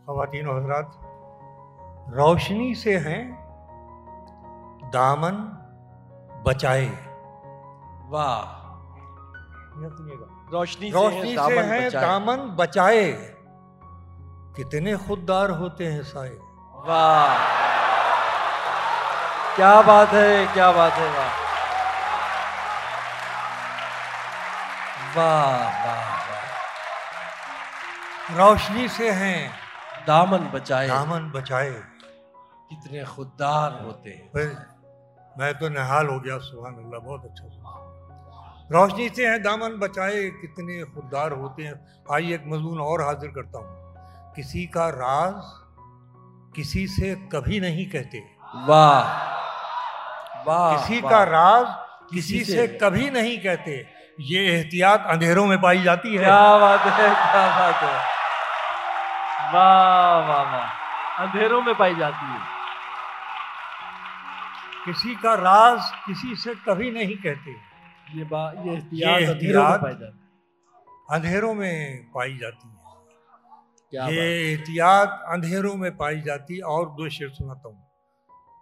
खातिन हजरात रोशनी से हैं दामन बचाए। वाह। रोशनी रोशनी से, है हैं। दामन बचाए। कितने खुददार होते हैं साए। वाह। क्या बात है क्या बात है वाह वाह वाह। रोशनी से हैं दामन बचाए। दामन बचाए। कितने खुददार होते हैं। मैं तो निहाल हो गया सुबह अल्लाह बहुत अच्छा रोशनी से हैं दामन बचाए कितने खुददार होते हैं। आइए एक मजमून और हाजिर करता हूँ। किसी का राज किसी से कभी नहीं कहते। वाह वाह किसी। का राज किसी किसी से से। कभी नहीं कहते। ये एहतियात अंधेरों में पाई जाती है। क्या बात है क्या बात है। वाह वाह वाह। अंधेरों में पाई जाती है। किसी का राज किसी से कभी नहीं कहते। ये बा ये एहतियात अंधेरों में पाई जाती है। अंधेरों में पाई जाती है। क्या ये एहतियात अंधेरों में पाई जाती है और दो शेर सुनाता हूँ।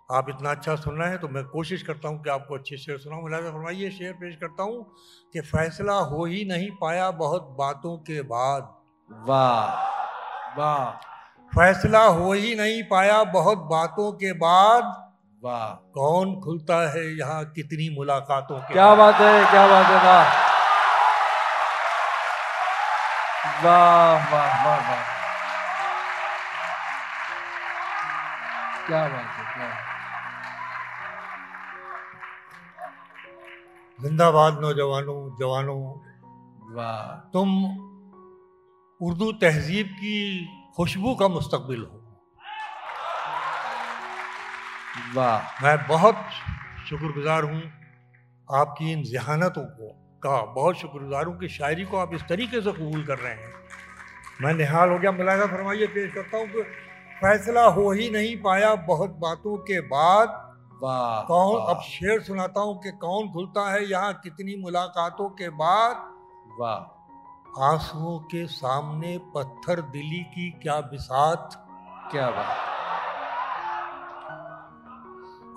आप इतना अच्छा सुन रहे हैं तो मैं कोशिश करता हूँ कि आपको अच्छे शेर सुनाऊँ। मुलाजा फरमाइए शेर पेश करता हूँ कि फैसला हो ही नहीं पाया बहुत बातों के बाद। वाह। वाह। फैसला हो ही नहीं पाया बहुत बातों के बाद। वाह। कौन खुलता है यहाँ कितनी मुलाकातों के क्या बात है क्या बात है वाह। वाह वाह वाह वाह। क्या बात है क्या जिंदाबाद नौजवानों जवानों। वाह। तुम उर्दू तहजीब की खुशबू का मुस्तबिल हो। वाह। मैं बहुत शुक्रगुजार हूँ आपकी इन जहानतों को का बहुत शुक्रगुजार हूँ कि शायरी को आप इस तरीके से कबूल कर रहे हैं। मैं निहाल हो गया। मुलाजा फरमाइए पेश करता हूँ कि फैसला हो ही नहीं पाया बहुत बातों के बाद। कौन वाह, अब शेर सुनाता हूँ कि कौन खुलता है यहाँ कितनी मुलाकातों के बाद। वाह। आंसुओं के सामने पत्थर दिली की क्या बिसात? क्या बात।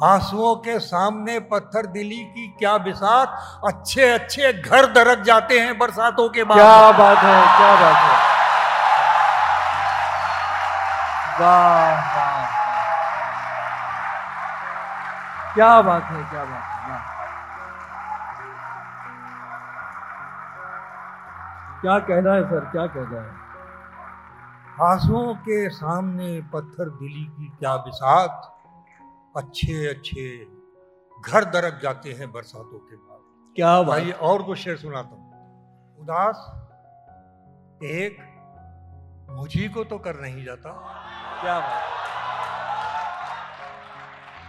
आंसुओं के सामने पत्थर दिली की क्या बिसात? अच्छे अच्छे घर दरक जाते हैं बरसातों के बाद। क्या बात है क्या बात है। वाह वाह क्या बात है क्या बात है क्या कहना है सर? क्या कहना है? आंसुओं के सामने पत्थर दिली की क्या बिसात? अच्छे अच्छे घर दरक जाते हैं बरसातों के बाद। क्या भाई और कुछ शेर सुनाता हूँ। उदास एक मुझी को तो कर नहीं जाता। क्या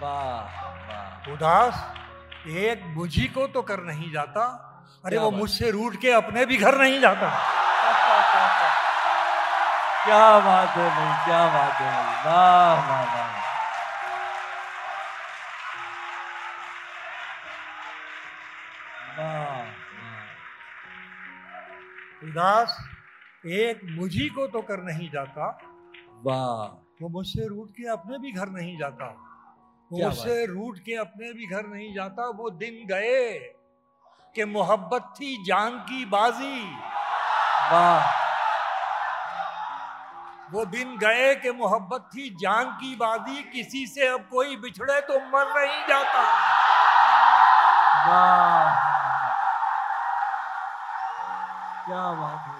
वाह। उदास एक मुझी को तो कर नहीं जाता। अरे वो मुझसे रूठ के अपने भी घर नहीं जाता। क्या बात है भाई क्या बात है वाह वाह वाह। वाह वाह। उदास एक मुझी को तो कर नहीं जाता। वाह। वो मुझसे रूट के अपने भी घर नहीं जाता। वो मुझसे रूट के अपने भी घर नहीं जाता वो दिन गए। कि मोहब्बत थी जान की बाजी। वाह। वो दिन गए कि मोहब्बत थी जान की बाजी, किसी से अब कोई बिछड़े तो मर नहीं जाता। वाह। क्या बात है।